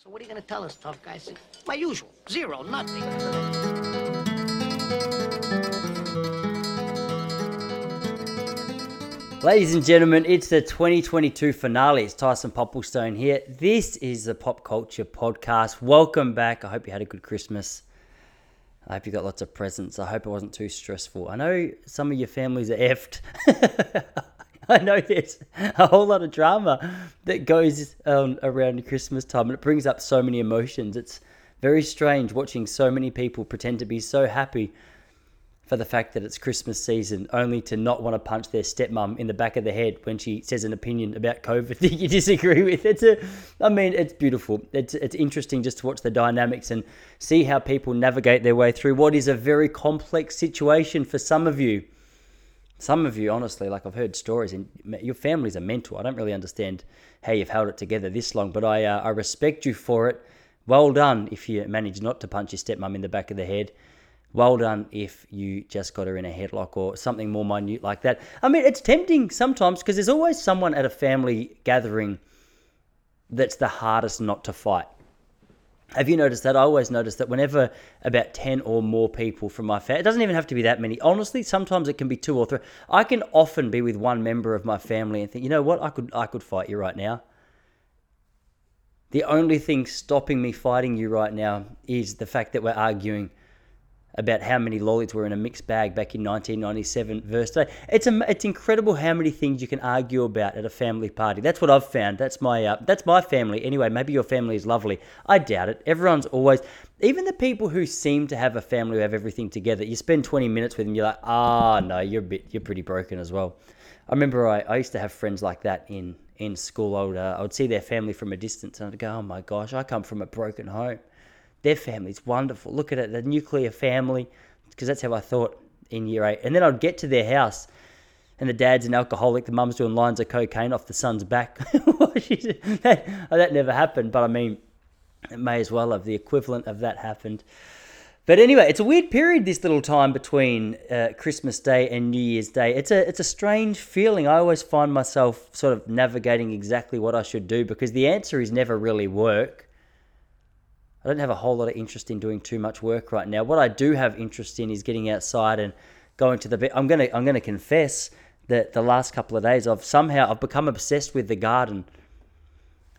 So what are you going to tell us, tough guy? I said, my usual. Zero, nothing. Ladies and gentlemen, it's the 2022 finale. It's Tyson Popplestone here. This is the Pop Culture Podcast. Welcome back. I hope you had a good Christmas. I hope you got lots of presents. I hope it wasn't too stressful. I know some of your families are effed. I know there's a whole lot of drama that goes on around Christmas time, and it brings up so many emotions. It's very strange watching so many people pretend to be so happy for the fact that it's Christmas season, only to not want to punch their stepmom in the back of the head when she says an opinion about COVID that you disagree with. It's a, I mean, it's beautiful. It's it's interesting just to watch the dynamics and see how people navigate their way through what is a very complex situation for some of you. Some of you, honestly, like I've heard stories, and your families are mental. I don't really understand how you've held it together this long, but I uh, I respect you for it. Well done if you manage not to punch your stepmom in the back of the head well done if you just got her in a headlock or something more minute like that. I mean, it's tempting sometimes because there's always someone at a family gathering that's the hardest not to fight. Have you noticed that? I always notice that whenever about 10 or more people from my family, it doesn't even have to be that many. Honestly, sometimes it can be two or three. I can often be with one member of my family and think, you know what, I could I could fight you right now. The only thing stopping me fighting you right now is the fact that we're arguing about how many lollies were in a mixed bag back in 1997 versus today. It's a, it's incredible how many things you can argue about at a family party. That's what I've found. That's my uh, that's my family. Anyway, maybe your family is lovely. I doubt it. Everyone's always even the people who seem to have a family who have everything together. You spend 20 minutes with them, you're like, ah, oh, no, you're a bit, you're pretty broken as well. I remember I, I used to have friends like that in in school. I would uh, I would see their family from a distance and I'd go, oh my gosh, I come from a broken home their family's wonderful. Look at it, the nuclear family, because that's how I thought in year eight. And then I'd get to their house, and the dad's an alcoholic, the mum's doing lines of cocaine off the son's back. that, that never happened, but I mean, it may as well have. The equivalent of that happened. But anyway, it's a weird period this little time between uh, Christmas Day and New Year's Day. It's a it's a strange feeling. I always find myself sort of navigating exactly what I should do because the answer is never really work. I don't have a whole lot of interest in doing too much work right now. What I do have interest in is getting outside and going to the. I'm gonna I'm gonna confess that the last couple of days I've somehow I've become obsessed with the garden.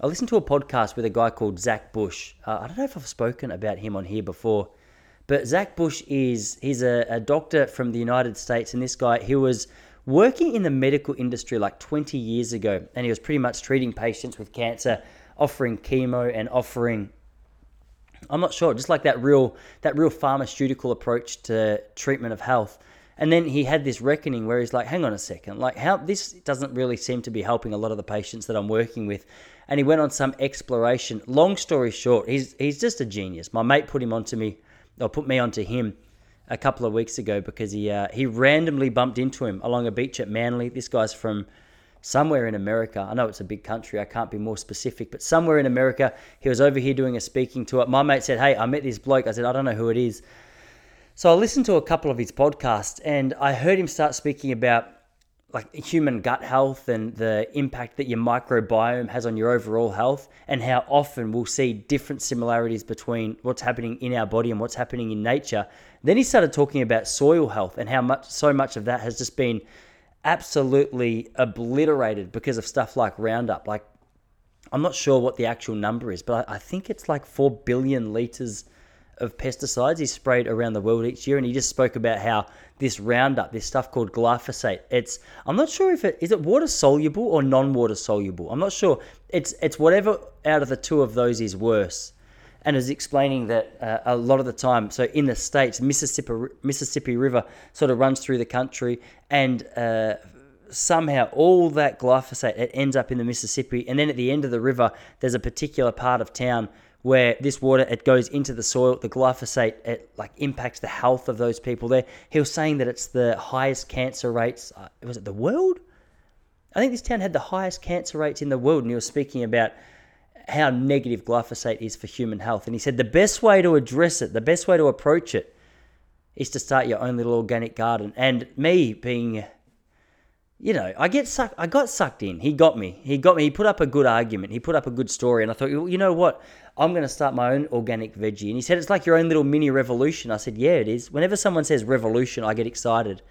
I listened to a podcast with a guy called Zach Bush. Uh, I don't know if I've spoken about him on here before, but Zach Bush is he's a, a doctor from the United States, and this guy he was working in the medical industry like 20 years ago, and he was pretty much treating patients with cancer, offering chemo and offering I'm not sure, just like that real that real pharmaceutical approach to treatment of health. And then he had this reckoning where he's like, hang on a second, like how this doesn't really seem to be helping a lot of the patients that I'm working with. And he went on some exploration. Long story short, he's he's just a genius. My mate put him onto me, or put me onto him a couple of weeks ago because he uh, he randomly bumped into him along a beach at Manly. This guy's from somewhere in America. I know it's a big country, I can't be more specific, but somewhere in America, he was over here doing a speaking tour. My mate said, Hey, I met this bloke. I said, I don't know who it is. So I listened to a couple of his podcasts and I heard him start speaking about like human gut health and the impact that your microbiome has on your overall health and how often we'll see different similarities between what's happening in our body and what's happening in nature. Then he started talking about soil health and how much so much of that has just been absolutely obliterated because of stuff like Roundup. Like, I'm not sure what the actual number is, but I, think it's like 4 billion liters of pesticides is sprayed around the world each year. And he just spoke about how this Roundup, this stuff called glyphosate, it's, I'm not sure if it, is it water soluble or non water soluble? I'm not sure. It's, it's whatever out of the two of those is worse and is explaining that uh, a lot of the time, so in the states, Mississippi Mississippi River sort of runs through the country, and uh, somehow all that glyphosate it ends up in the Mississippi, and then at the end of the river, there's a particular part of town where this water it goes into the soil. The glyphosate it like impacts the health of those people there. He was saying that it's the highest cancer rates. Uh, was it the world? I think this town had the highest cancer rates in the world, and he was speaking about how negative glyphosate is for human health. And he said the best way to address it, the best way to approach it, is to start your own little organic garden. And me being you know, I get sucked. I got sucked in. He got me. He got me. He put up a good argument. He put up a good story, and I thought, you know what? I'm going to start my own organic veggie. And he said it's like your own little mini revolution. I said, yeah, it is. Whenever someone says revolution, I get excited.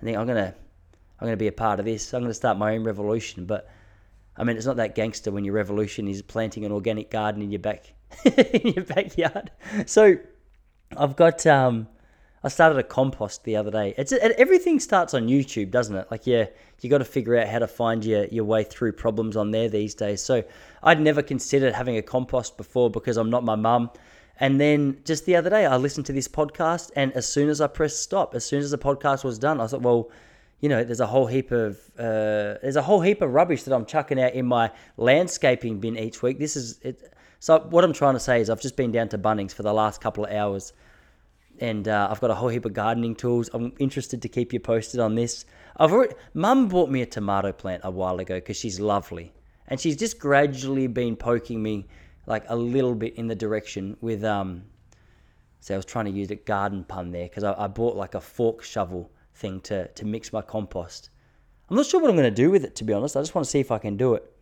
I think I'm gonna, I'm gonna be a part of this. I'm gonna start my own revolution. But I mean, it's not that gangster when your revolution is planting an organic garden in your back, in your backyard. So I've got um, I started a compost the other day. It's it, everything starts on YouTube, doesn't it? Like yeah, you got to figure out how to find your your way through problems on there these days. So I'd never considered having a compost before because I'm not my mum. And then just the other day, I listened to this podcast, and as soon as I pressed stop, as soon as the podcast was done, I thought, well, you know, there's a whole heap of uh, there's a whole heap of rubbish that I'm chucking out in my landscaping bin each week. This is it. So what I'm trying to say is, I've just been down to Bunnings for the last couple of hours and uh, I've got a whole heap of gardening tools. I'm interested to keep you posted on this. I've already, Mum bought me a tomato plant a while ago because she's lovely, and she's just gradually been poking me like a little bit in the direction with um. So I was trying to use a garden pun there because I, I bought like a fork shovel thing to to mix my compost. I'm not sure what I'm going to do with it to be honest. I just want to see if I can do it.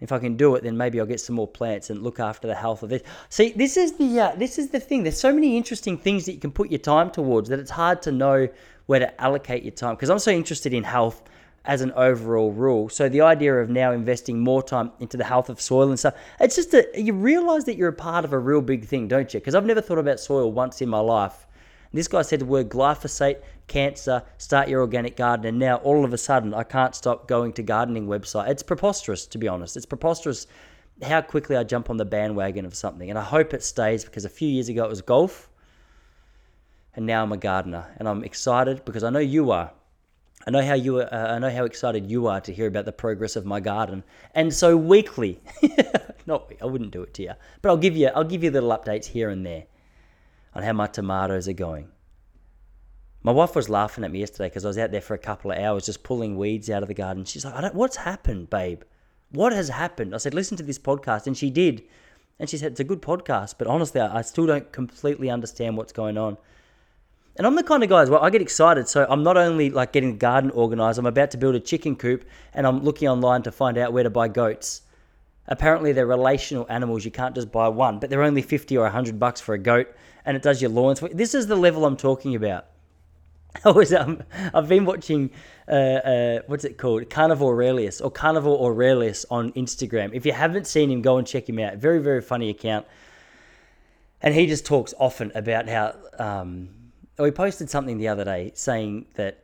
If I can do it, then maybe I'll get some more plants and look after the health of this. See, this is the uh, this is the thing. There's so many interesting things that you can put your time towards that it's hard to know where to allocate your time. Because I'm so interested in health as an overall rule. So the idea of now investing more time into the health of soil and stuff, it's just that you realize that you're a part of a real big thing, don't you? Because I've never thought about soil once in my life. This guy said the word glyphosate, cancer, start your organic garden, and now all of a sudden I can't stop going to gardening website. It's preposterous, to be honest. It's preposterous how quickly I jump on the bandwagon of something, and I hope it stays because a few years ago it was golf, and now I'm a gardener, and I'm excited because I know you are. I know how you are, uh, I know how excited you are to hear about the progress of my garden, and so weekly, not I wouldn't do it to you, but I'll give you I'll give you little updates here and there on how my tomatoes are going. My wife was laughing at me yesterday because I was out there for a couple of hours just pulling weeds out of the garden. She's like, I don't, what's happened, babe? What has happened? I said, listen to this podcast. And she did. And she said, it's a good podcast, but honestly, I still don't completely understand what's going on. And I'm the kind of guy as well, I get excited. So I'm not only like getting the garden organized, I'm about to build a chicken coop and I'm looking online to find out where to buy goats. Apparently, they're relational animals. You can't just buy one, but they're only 50 or 100 bucks for a goat and it does your lawns. This is the level I'm talking about. I was um, I've been watching uh, uh, what's it called Carnivore Aurelius or Carnivore Aurelius on Instagram. If you haven't seen him, go and check him out. Very very funny account, and he just talks often about how. Um, oh, posted something the other day saying that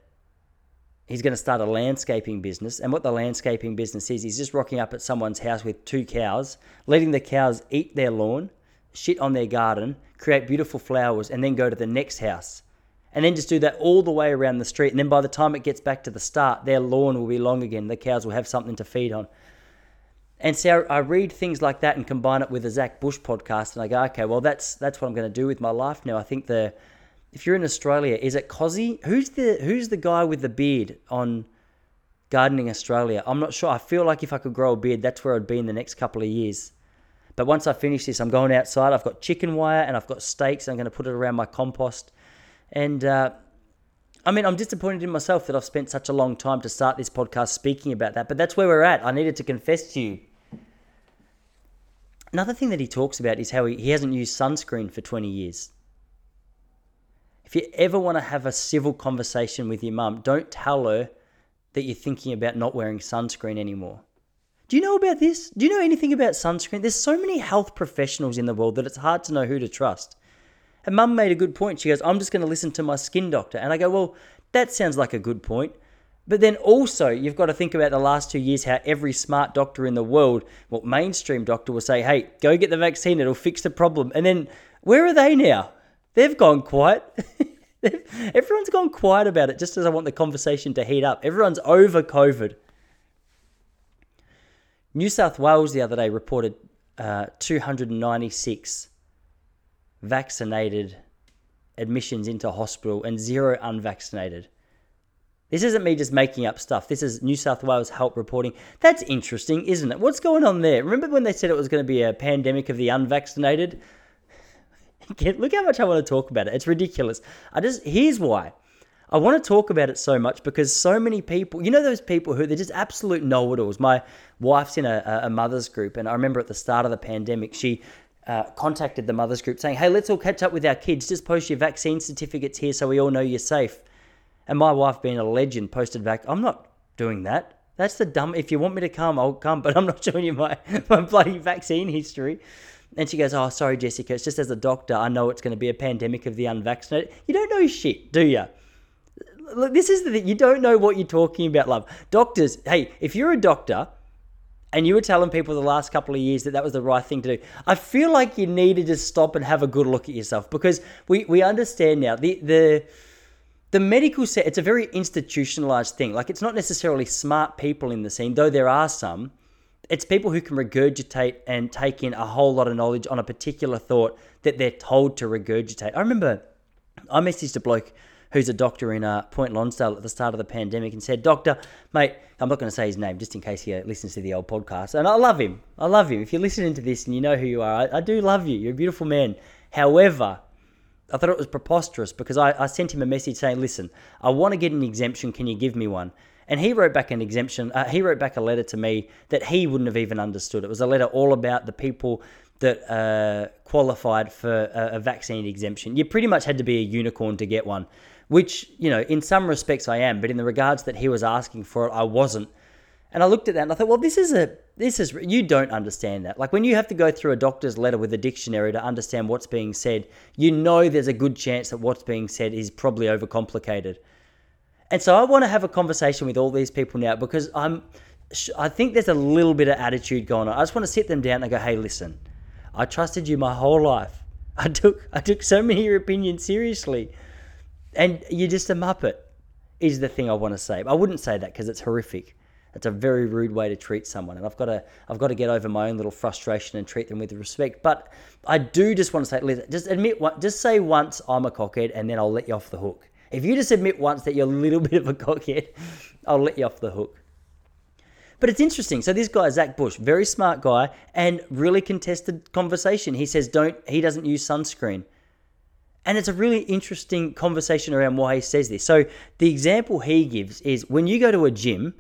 he's going to start a landscaping business, and what the landscaping business is, he's just rocking up at someone's house with two cows, letting the cows eat their lawn, shit on their garden, create beautiful flowers, and then go to the next house. And then just do that all the way around the street. And then by the time it gets back to the start, their lawn will be long again. The cows will have something to feed on. And so I read things like that and combine it with the Zach Bush podcast, and I go, okay, well that's that's what I'm going to do with my life now. I think the if you're in Australia, is it Cozzy? Who's the who's the guy with the beard on Gardening Australia? I'm not sure. I feel like if I could grow a beard, that's where I'd be in the next couple of years. But once I finish this, I'm going outside. I've got chicken wire and I've got stakes. I'm going to put it around my compost. And uh, I mean, I'm disappointed in myself that I've spent such a long time to start this podcast speaking about that. But that's where we're at. I needed to confess to you. Another thing that he talks about is how he, he hasn't used sunscreen for 20 years. If you ever want to have a civil conversation with your mum, don't tell her that you're thinking about not wearing sunscreen anymore. Do you know about this? Do you know anything about sunscreen? There's so many health professionals in the world that it's hard to know who to trust. And mum made a good point. She goes, I'm just going to listen to my skin doctor. And I go, well, that sounds like a good point. But then also, you've got to think about the last two years how every smart doctor in the world, well, mainstream doctor will say, hey, go get the vaccine, it'll fix the problem. And then where are they now? They've gone quiet. Everyone's gone quiet about it just as I want the conversation to heat up. Everyone's over COVID. New South Wales the other day reported uh, 296 vaccinated admissions into hospital and zero unvaccinated. This isn't me just making up stuff. This is New South Wales Health reporting. That's interesting, isn't it? What's going on there? Remember when they said it was going to be a pandemic of the unvaccinated? Look how much I want to talk about it. It's ridiculous. I just here's why. I want to talk about it so much because so many people, you know, those people who they're just absolute know it alls. My wife's in a, a mother's group, and I remember at the start of the pandemic, she uh, contacted the mothers group saying, Hey, let's all catch up with our kids. Just post your vaccine certificates here so we all know you're safe. And my wife, being a legend, posted back, I'm not doing that. That's the dumb. If you want me to come, I'll come, but I'm not showing you my, my bloody vaccine history. And she goes, Oh, sorry, Jessica. It's just as a doctor, I know it's going to be a pandemic of the unvaccinated. You don't know shit, do you? Look, this is the thing. You don't know what you're talking about, love. Doctors, hey, if you're a doctor and you were telling people the last couple of years that that was the right thing to do, I feel like you need to stop and have a good look at yourself because we, we understand now the, the, the medical set, it's a very institutionalized thing. Like, it's not necessarily smart people in the scene, though there are some. It's people who can regurgitate and take in a whole lot of knowledge on a particular thought that they're told to regurgitate. I remember I messaged a bloke who's a doctor in uh, Point Lonsdale at the start of the pandemic and said, Doctor, mate, I'm not going to say his name just in case he uh, listens to the old podcast. And I love him. I love him. If you're listening to this and you know who you are, I, I do love you. You're a beautiful man. However, I thought it was preposterous because I, I sent him a message saying, Listen, I want to get an exemption. Can you give me one? And he wrote back an exemption. Uh, he wrote back a letter to me that he wouldn't have even understood. It was a letter all about the people that uh, qualified for a, a, vaccine exemption. You pretty much had to be a unicorn to get one, which, you know, in some respects I am, but in the regards that he was asking for it, I wasn't. And I looked at that and I thought, well, this is a this is you don't understand that. Like when you have to go through a doctor's letter with a dictionary to understand what's being said, you know there's a good chance that what's being said is probably overcomplicated. And so I want to have a conversation with all these people now because I'm I think there's a little bit of attitude going on. I just want to sit them down and go, "Hey, listen. I trusted you my whole life. I took I took so many of your opinions seriously. And you're just a muppet." Is the thing I want to say. I wouldn't say that because it's horrific. It's a very rude way to treat someone, and I've got to I've got to get over my own little frustration and treat them with respect. But I do just want to say, listen, just admit, just say once I'm a cockhead, and then I'll let you off the hook. If you just admit once that you're a little bit of a cockhead, I'll let you off the hook. But it's interesting. So this guy, Zach Bush, very smart guy, and really contested conversation. He says don't he doesn't use sunscreen. And it's a really interesting conversation around why he says this. So the example he gives is when you go to a gym,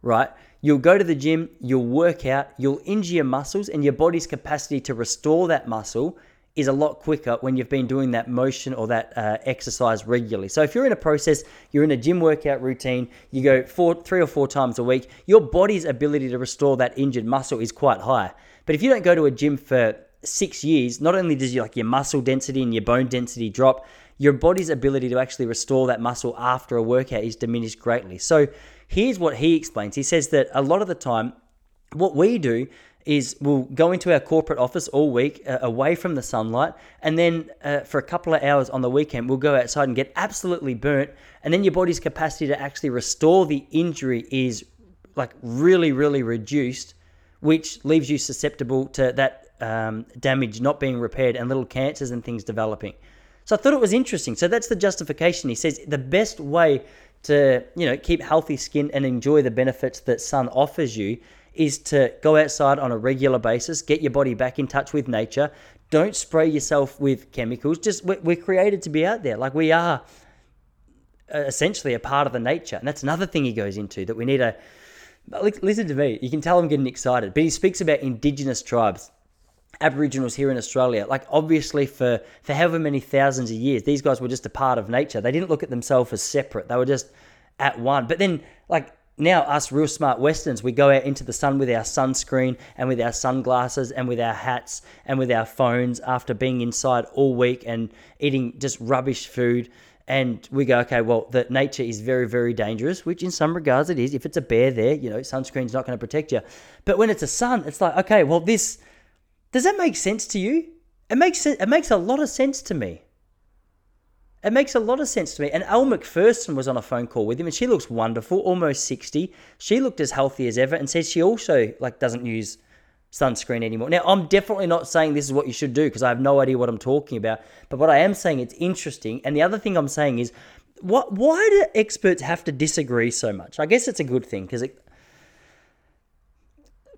right? You'll go to the gym, you'll work out, you'll injure your muscles, and your body's capacity to restore that muscle is a lot quicker when you've been doing that motion or that uh, exercise regularly. So if you're in a process, you're in a gym workout routine, you go four, three or four times a week, your body's ability to restore that injured muscle is quite high. But if you don't go to a gym for six years, not only does your, like your muscle density and your bone density drop, your body's ability to actually restore that muscle after a workout is diminished greatly. So Here's what he explains. He says that a lot of the time, what we do is we'll go into our corporate office all week uh, away from the sunlight and then uh, for a couple of hours on the weekend we'll go outside and get absolutely burnt and then your body's capacity to actually restore the injury is like really really reduced which leaves you susceptible to that um, damage not being repaired and little cancers and things developing. So i thought it was interesting. So that's the justification. He says the best way to you know keep healthy skin and enjoy the benefits that sun offers you is to go outside on a regular basis get your body back in touch with nature. Don't spray yourself with chemicals. Just we're created to be out there. Like we are uh, essentially a part of the nature. And that's another thing he goes into that we need to listen to me. You can tell i'm getting excited. But he speaks about indigenous tribes Aboriginals here in Australia, like obviously for for however many thousands of years, these guys were just a part of nature. They didn't look at themselves as separate. They were just at one. But then, like now, us real smart Westerns, we go out into the sun with our sunscreen and with our sunglasses and with our hats and with our phones after being inside all week and eating just rubbish food. And we go, okay, well, the nature is very, very dangerous, which in some regards it is. If it's a bear there, you know, sunscreen's not going to protect you. But when it's a sun, it's like, okay, well, this does that make sense to you? It makes. It makes a lot of sense to me. It makes a lot of sense to me. And Elle Macpherson was on a phone call with him, and she looks wonderful, almost sixty. She looked as healthy as ever, and says she also like doesn't use sunscreen anymore. Now, I'm definitely not saying this is what you should do because I have no idea what I'm talking about. But what I am saying, it's interesting. And the other thing I'm saying is, what? Why do experts have to disagree so much? I guess it's a good thing because it.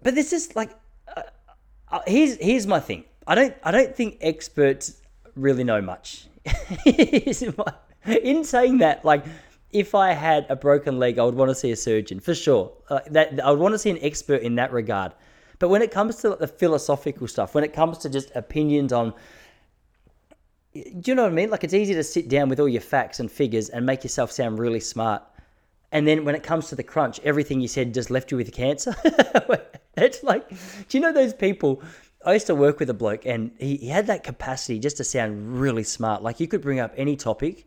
But this is like uh, here's here's my thing. I don't I don't think experts really know much. in saying that, like if I had a broken leg, I would want to see a surgeon for sure. Uh, that I would want to see an expert in that regard. But when it comes to like, the philosophical stuff, when it comes to just opinions on, do you know what I mean? Like it's easy to sit down with all your facts and figures and make yourself sound really smart. And then when it comes to the crunch, everything you said just left you with cancer. it's like, do you know those people? I used to work with a bloke and he, he had that capacity just to sound really smart. Like you could bring up any topic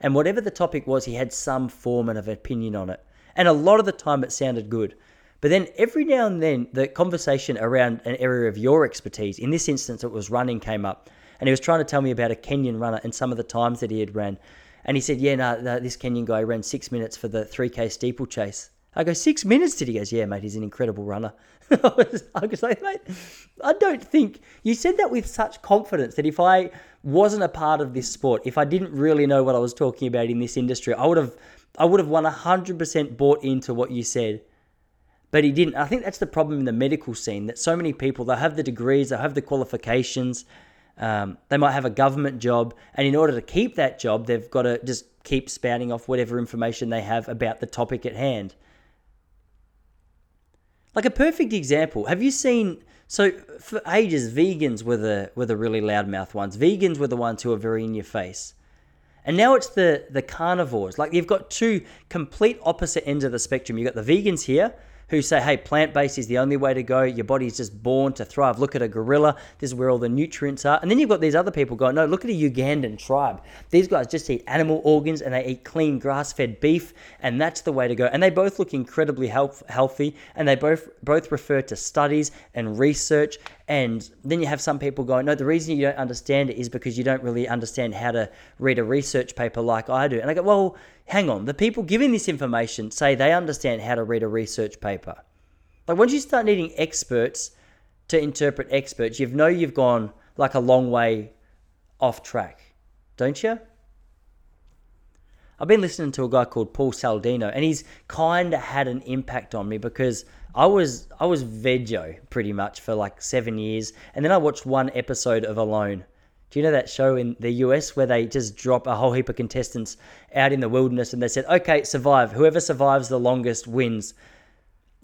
and whatever the topic was, he had some form and of opinion on it. And a lot of the time it sounded good. But then every now and then, the conversation around an area of your expertise, in this instance, it was running, came up. And he was trying to tell me about a Kenyan runner and some of the times that he had ran. And he said, Yeah, no, no this Kenyan guy ran six minutes for the 3K steeplechase. I go, Six minutes? Did he? goes, Yeah, mate, he's an incredible runner. I, was, like, Mate, I don't think you said that with such confidence that if I wasn't a part of this sport, if I didn't really know what I was talking about in this industry, I would have I would have 100% bought into what you said. But he didn't. I think that's the problem in the medical scene that so many people, they have the degrees, they have the qualifications, um, they might have a government job, and in order to keep that job, they've got to just keep spouting off whatever information they have about the topic at hand. Like a perfect example, have you seen so for ages, vegans were the were the really loudmouth ones. Vegans were the ones who are very in your face. And now it's the the carnivores. Like you've got two complete opposite ends of the spectrum. You've got the vegans here who say, hey, plant based is the only way to go. Your body's just born to thrive. Look at a gorilla. This is where all the nutrients are. And then you've got these other people going, no, look at a Ugandan tribe. These guys just eat animal organs and they eat clean grass fed beef. And that's the way to go. And they both look incredibly health- healthy. And they both, both refer to studies and research. And then you have some people going, no, the reason you don't understand it is because you don't really understand how to read a research paper like I do. And I go, well, hang on, the people giving this information say they understand how to read a research paper. Like once you start needing experts to interpret experts, you know you've gone like a long way off track, don't you? I've been listening to a guy called Paul Saladino, and he's kind of had an impact on me because I was I was veggie pretty much for like seven years, and then I watched one episode of Alone, do you know that show in the US where they just drop a whole heap of contestants out in the wilderness and they said, okay, survive. Whoever survives the longest wins.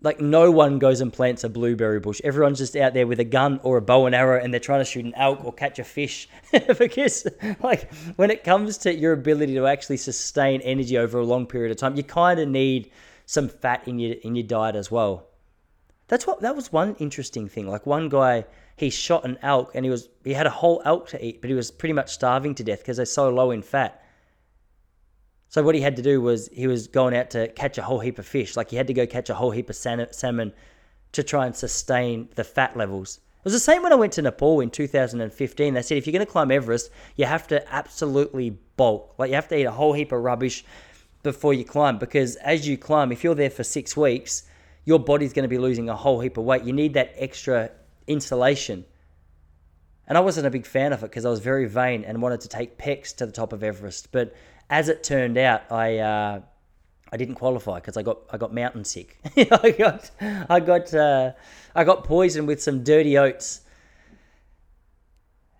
Like no one goes and plants a blueberry bush. Everyone's just out there with a gun or a bow and arrow and they're trying to shoot an elk or catch a fish. because like when it comes to your ability to actually sustain energy over a long period of time, you kind of need some fat in your in your diet as well. That's what that was one interesting thing. Like one guy he shot an elk and he was he had a whole elk to eat, but he was pretty much starving to death because they're so low in fat. So what he had to do was he was going out to catch a whole heap of fish. Like he had to go catch a whole heap of salmon to try and sustain the fat levels. It was the same when I went to Nepal in 2015. They said if you're going to climb Everest, you have to absolutely bulk. Like you have to eat a whole heap of rubbish before you climb because as you climb, if you're there for six weeks, your body's going to be losing a whole heap of weight. You need that extra insulation. And I wasn't a big fan of it because I was very vain and wanted to take pecs to the top of Everest. But as it turned out, I uh, I didn't qualify because I got I got mountain sick. I got I got uh, I got poisoned with some dirty oats.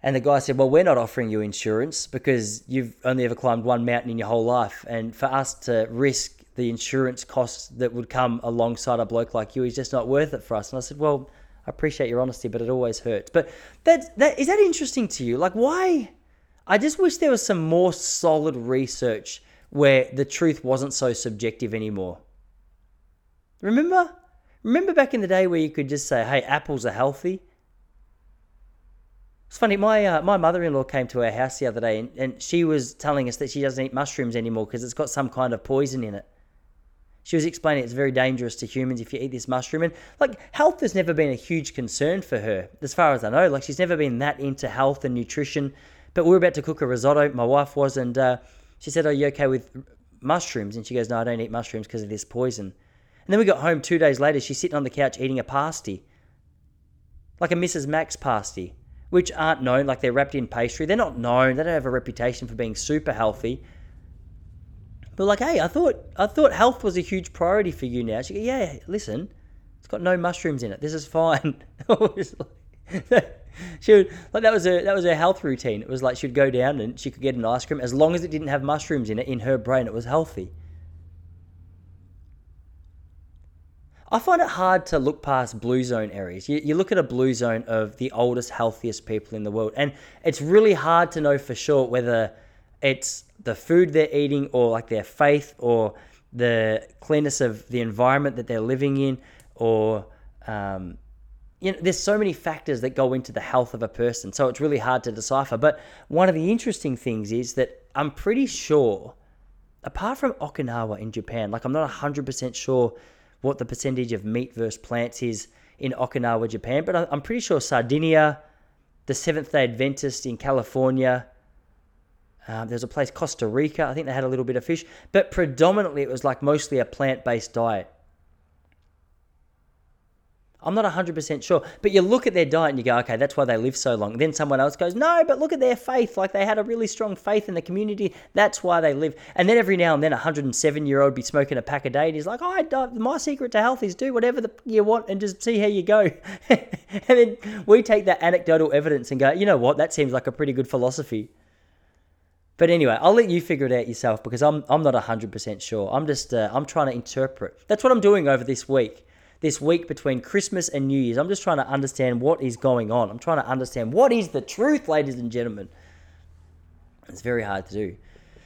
And the guy said, "Well, we're not offering you insurance because you've only ever climbed one mountain in your whole life, and for us to risk the insurance costs that would come alongside a bloke like you is just not worth it for us." And I said, "Well." I appreciate your honesty, but it always hurts. But that that is that interesting to you? Like why? I just wish there was some more solid research where the truth wasn't so subjective anymore. Remember? Remember back in the day where you could just say, "Hey, apples are healthy." It's funny. My uh, my mother in law came to our house the other day, and, and she was telling us that she doesn't eat mushrooms anymore because it's got some kind of poison in it she was explaining it's very dangerous to humans if you eat this mushroom. And like health has never been a huge concern for her, as far as I know. Like she's never been that into health and nutrition. But we were about to cook a risotto, my wife was, and uh, she said, Are you okay with mushrooms? And she goes, No, I don't eat mushrooms because of this poison. And then we got home two days later, she's sitting on the couch eating a pasty, like a Mrs. Mac's pasty, which aren't known, like they're wrapped in pastry. They're not known, they don't have a reputation for being super healthy. But like, hey, I thought I thought health was a huge priority for you now. She goes, yeah, listen, it's got no mushrooms in it. This is fine. she would like that was her that was her health routine. It was like she'd go down and she could get an ice cream as long as it didn't have mushrooms in it. In her brain, it was healthy. I find it hard to look past blue zone areas. You, you, look at a blue zone of the oldest, healthiest people in the world, and it's really hard to know for sure whether it's the food they're eating or like their faith or the cleanness of the environment that they're living in or um, you know there's so many factors that go into the health of a person so it's really hard to decipher. But one of the interesting things is that i'm pretty sure apart from okinawa in japan like i'm not 100% sure what the percentage of meat versus plants is in okinawa japan but i'm pretty sure sardinia the seventh day adventist in california um, there's a place, Costa Rica, I think they had a little bit of fish, but predominantly it was like mostly a plant based diet. I'm not 100% sure, but you look at their diet and you go, okay, that's why they live so long. Then someone else goes, no, but look at their faith. Like they had a really strong faith in the community. That's why they live. And then every now and then, a 107 year old be smoking a pack a day and he's like, oh, I, my secret to health is do whatever the, you want and just see how you go. and then we take that anecdotal evidence and go, you know what, that seems like a pretty good philosophy. But anyway, I'll let you figure it out yourself because I'm I'm not 100% sure. I'm just uh, I'm trying to interpret. That's what I'm doing over this week. This week between Christmas and New Year's, I'm just trying to understand what is going on. I'm trying to understand what is the truth, ladies and gentlemen. It's very hard to do.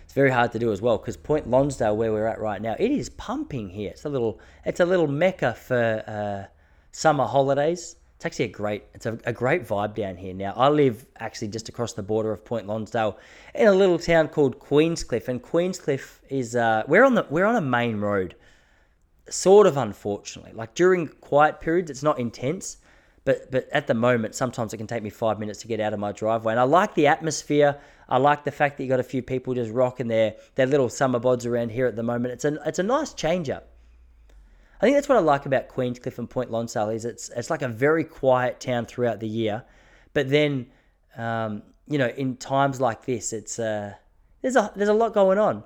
It's very hard to do as well because Point Lonsdale, where we're at right now, it is pumping here. It's a little it's a little mecca for uh, summer holidays. It's actually a great it's a, a great vibe down here now. I live actually just across the border of Point Lonsdale in a little town called Queenscliff, and Queenscliff is uh, we're on the we're on a main road, sort of unfortunately. Like during quiet periods, it's not intense, but but at the moment, sometimes it can take me five minutes to get out of my driveway. And I like the atmosphere. I like the fact that you got a few people just rocking their their little summer bods around here at the moment. It's a it's a nice change up. I think that's what I like about Queenscliff and Point Lonsdale is it's it's like a very quiet town throughout the year, but then um, you know in times like this, it's uh, there's a there's a lot going on.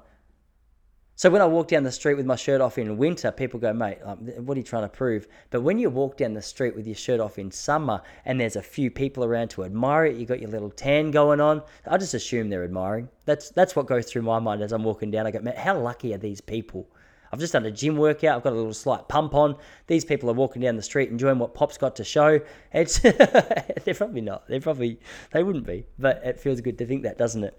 So when I walk down the street with my shirt off in winter, people go, "Mate, what are you trying to prove?" But when you walk down the street with your shirt off in summer, and there's a few people around to admire it, you got your little tan going on. I just assume they're admiring. That's that's what goes through my mind as I'm walking down. I go, "Man, how lucky are these people?" I've just done a gym workout. I've got a little slight pump on. These people are walking down the street enjoying what Pop's got to show. It's they're probably not. They're probably they wouldn't be. But it feels good to think that, doesn't it?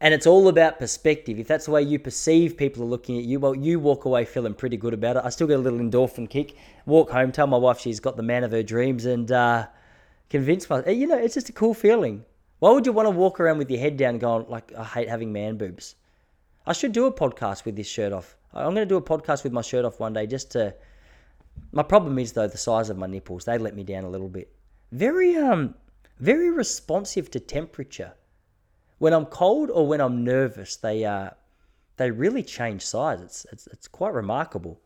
And it's all about perspective. If that's the way you perceive people are looking at you, well, you walk away feeling pretty good about it. I still get a little endorphin kick. Walk home, tell my wife she's got the man of her dreams, and uh, convince myself. You know, it's just a cool feeling. Why would you want to walk around with your head down, going like, "I hate having man boobs"? I should do a podcast with this shirt off. I'm going to do a podcast with my shirt off one day just to. My problem is though the size of my nipples. They let me down a little bit. Very um, very responsive to temperature. When I'm cold or when I'm nervous, they uh, they really change size. It's it's it's quite remarkable.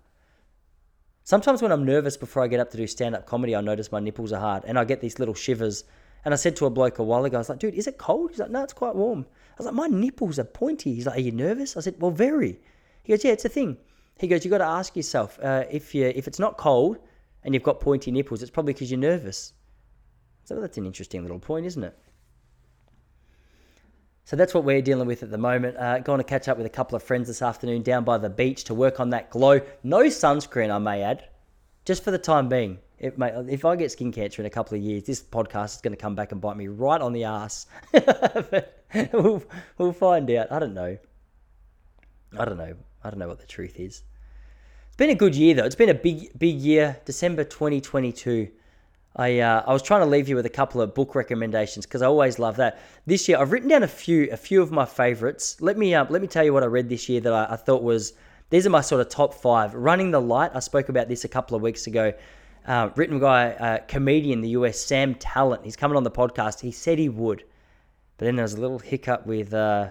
Sometimes when I'm nervous before I get up to do stand up comedy, I notice my nipples are hard and I get these little shivers. And I said to a bloke a while ago, I was like, dude, is it cold? He's like, no, it's quite warm. I was like, my nipples are pointy. He's like, are you nervous? I said, well, very. He goes, yeah, it's a thing. He goes, you got to ask yourself uh, if you if it's not cold and you've got pointy nipples, it's probably because you're nervous. So that's an interesting little point, isn't it? So that's what we're dealing with at the moment. Uh, going to catch up with a couple of friends this afternoon down by the beach to work on that glow. No sunscreen, I may add, just for the time being. May, if I get skin cancer in a couple of years, this podcast is going to come back and bite me right on the ass. we'll, we'll find out. I don't know. I don't know. I don't know what the truth is. It's been a good year though. It's been a big, big year. December 2022. I uh, I was trying to leave you with a couple of book recommendations because I always love that. This year I've written down a few a few of my favorites. Let me uh, let me tell you what I read this year that I, I thought was these are my sort of top five. Running the Light. I spoke about this a couple of weeks ago uh, written by a comedian in the US, Sam Tallent. He's coming on the podcast. He said he would, but then there was a little hiccup with uh,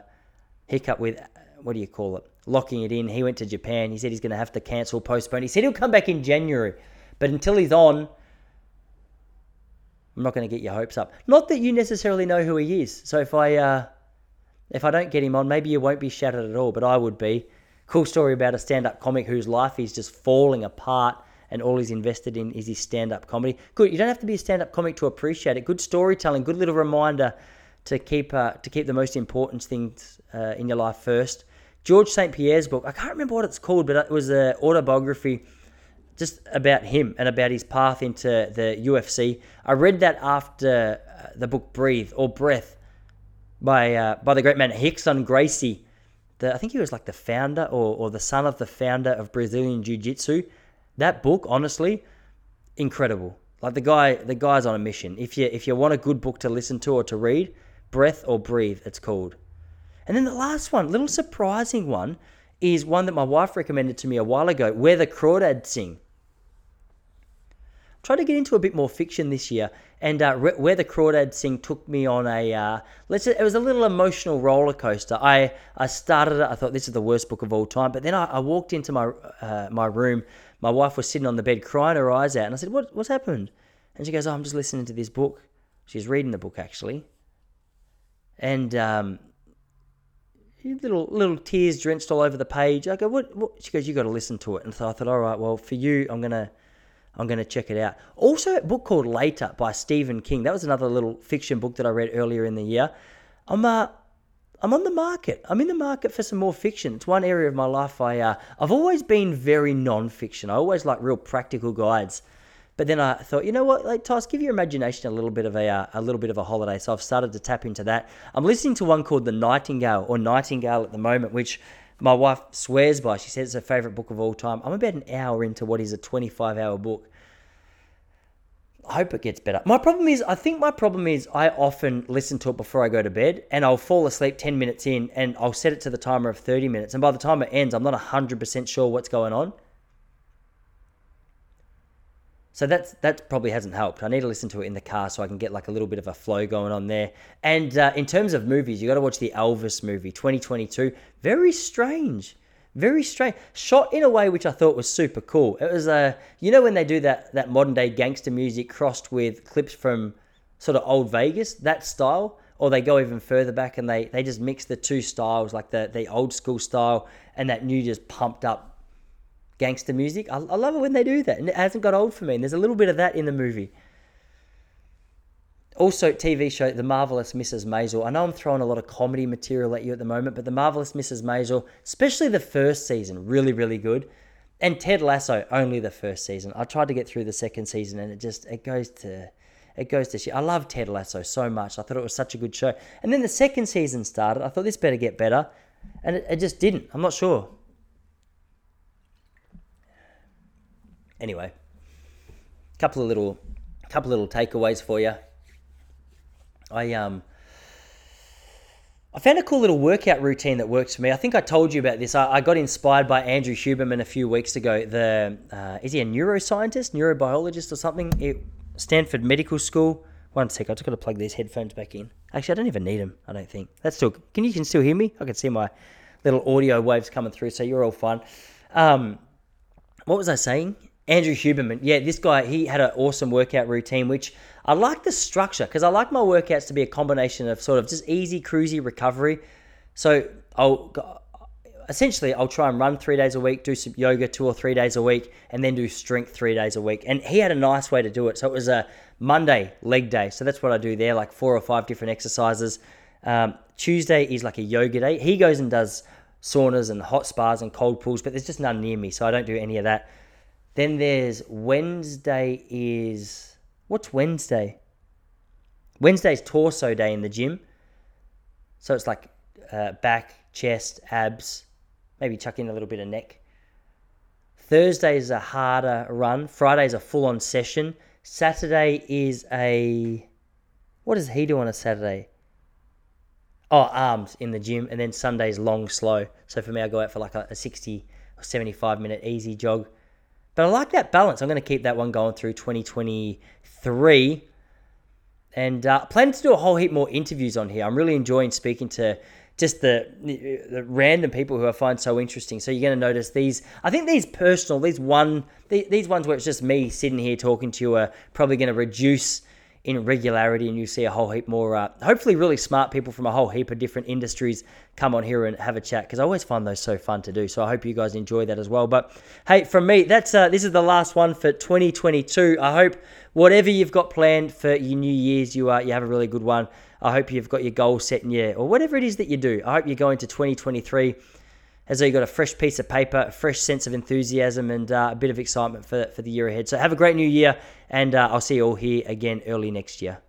hiccup with what do you call it? Locking it in. He went to Japan. He said he's going to have to cancel, postpone. He said he'll come back in January, but until he's on, I'm not going to get your hopes up. Not that you necessarily know who he is. So if I uh, if I don't get him on, maybe you won't be shattered at all. But I would be. Cool story about a stand-up comic whose life is just falling apart and all he's invested in is his stand up comedy. Good. You don't have to be a stand up comic to appreciate it. Good storytelling, good little reminder to keep uh, to keep the most important things uh, in your life first. Georges St. Pierre's book, I can't remember what it's called, but it was an autobiography just about him and about his path into the UFC. I read that after uh, the book Breathe or Breath by uh, by the great man Rickson Gracie. The, I think he was like the founder or, or the son of the founder of Brazilian Jiu Jitsu. That book, honestly, incredible. Like the guy, the guy's on a mission. If you if you want a good book to listen to or to read, Breath or Breathe, it's called. And then the last one, little surprising one, is one that my wife recommended to me a while ago, Where the Crawdads Sing. Tried to get into a bit more fiction this year, and uh, Where the Crawdads Sing took me on a uh, let's it was a little emotional roller coaster. I I started it, I thought this is the worst book of all time, but then I, I walked into my uh, my room. My wife was sitting on the bed crying her eyes out, and I said, "What what's happened?" And she goes, "Oh, I'm just listening to this book." She's reading the book actually, and um, little little tears drenched all over the page. I go, what, what? She goes, you got to listen to it. And so I thought, all right, well, for you, I'm gonna I'm gonna check it out. Also, a book called Later by Stephen King. That was another little fiction book that I read earlier in the year. I'm uh, I'm on the market. I'm in the market for some more fiction. It's one area of my life I uh, I've always been very non-fiction. I always like real practical guides. But then I thought, you know what, like Toss, give your imagination a little bit of a uh, a little bit of a holiday. So I've started to tap into that. I'm listening to one called The Nightingale or Nightingale at the moment, which my wife swears by. She says it's her favorite book of all time. I'm about an hour into what is a 25 hour book. I hope it gets better. My problem is, I think my problem is, I often listen to it before I go to bed, and I'll fall asleep 10 minutes in, and I'll set it to the timer of 30 minutes. And by the time it ends, I'm not 100% sure what's going on. So that's that probably hasn't helped. I need to listen to it in the car so I can get like a little bit of a flow going on there. And uh, in terms of movies, you got to watch the Elvis movie, 2022. Very strange, very strange. Shot in a way which I thought was super cool. It was a, uh, you know, when they do that that modern day gangster music crossed with clips from sort of old Vegas, that style. Or they go even further back and they, they just mix the two styles, like the, the old school style and that new just pumped up gangster music. I, I love it when they do that, and it hasn't got old for me. And there's a little bit of that in the movie. Also, TV show The Marvelous Mrs. Maisel. I know I'm throwing a lot of comedy material at you at the moment, but The Marvelous Mrs. Maisel, especially the first season, really, really good. And Ted Lasso, only the first season. I tried to get through the second season, and it just it goes to it goes to shit. I love Ted Lasso so much. I thought it was such a good show. And then the second season started. I thought this better get better, and it, it just didn't. I'm not sure. Anyway, couple of little, couple of little takeaways for you. I um, I found a cool little workout routine that works for me. I think I told you about this. I, I got inspired by Andrew Huberman a few weeks ago. The uh, is he a neuroscientist, neurobiologist, or something? At Stanford Medical School. One sec, I just got to plug these headphones back in. Actually, I don't even need them. I don't think that's still. Can you can still hear me? I can see my little audio waves coming through, so you're all fine. Um, what was I saying? Andrew Huberman, yeah, this guy, he had an awesome workout routine, which I like the structure because I like my workouts to be a combination of sort of just easy, cruisy recovery. So I'll essentially I'll try and run three days a week, do some yoga two or three days a week, and then do strength three days a week. And he had a nice way to do it. So it was a Monday leg day. So that's what I do there, like four or five different exercises. Um, Tuesday is like a yoga day. He goes and does saunas and hot spas and cold pools, but there's just none near me, so I don't do any of that. Then there's Wednesday is what's Wednesday? Wednesday's torso day in the gym. So it's like uh, back, chest, abs, maybe chuck in a little bit of neck. Thursday is a harder run. Friday is a full on session. Saturday is a. What does he do on a Saturday? Oh, arms in the gym. And then Sunday's long, slow. So for me, I go out for like a, a 60 or 75 minute easy jog. But I like that balance. I'm going to keep that one going through 2023. And uh, plan to do a whole heap more interviews on here. I'm really enjoying speaking to just the, the random people who I find so interesting. So you're going to notice these. I think these personal, these one, these ones where it's just me sitting here talking to you are probably going to reduce in regularity, and you see a whole heap more, uh, hopefully, really smart people from a whole heap of different industries come on here and have a chat because I always find those so fun to do. So I hope you guys enjoy that as well. But hey, from me, that's uh, this is the last one for 2022. I hope whatever you've got planned for your New Year's, you uh, you have a really good one. I hope you've got your goals set in your or whatever it is that you do. I hope you go into 2023 as though you got a fresh piece of paper, a fresh sense of enthusiasm, and uh, a bit of excitement for, for the year ahead. So have a great new year, and uh, I'll see you all here again early next year.